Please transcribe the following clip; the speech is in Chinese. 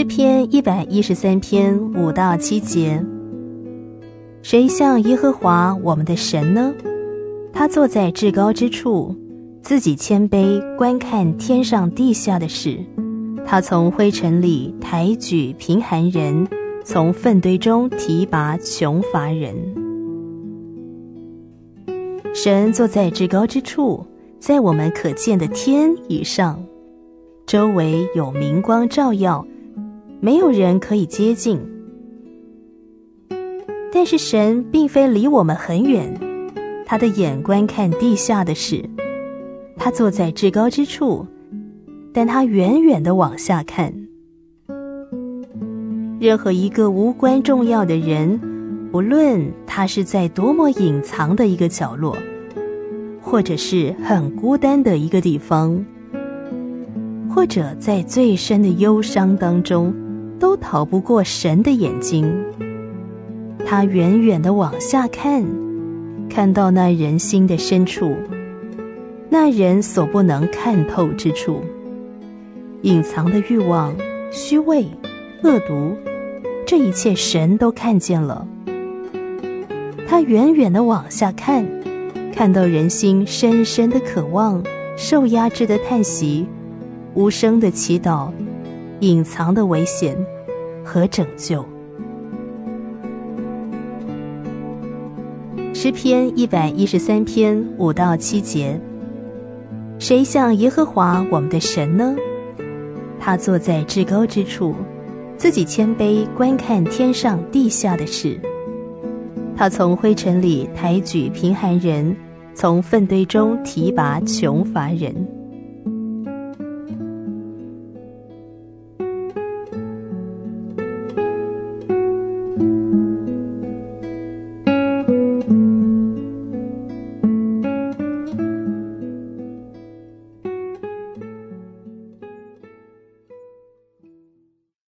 诗篇一百一十三篇五到七节：谁像耶和华我们的神呢？他坐在至高之处，自己谦卑观看天上地下的事。他从灰尘里抬举贫寒人，从粪堆中提拔穷乏人。神坐在至高之处，在我们可见的天以上。周围有明光照耀，没有人可以接近。但是神并非离我们很远，他的眼观看地下的事。他坐在至高之处，但他远远的往下看。任何一个无关重要的人，不论他是在多么隐藏的一个角落，或者是很孤单的一个地方。或者在最深的忧伤当中，都逃不过神的眼睛。他远远地往下看，看到那人心的深处，那人所不能看透之处，隐藏的欲望、虚伪、恶毒，这一切神都看见了。他远远地往下看，看到人心深深的渴望、受压制的叹息。无声的祈祷，隐藏的危险和拯救。诗篇一百一十三篇五到七节：谁像耶和华我们的神呢？他坐在至高之处，自己谦卑观看天上地下的事。他从灰尘里抬举贫寒人，从粪堆中提拔穷乏人。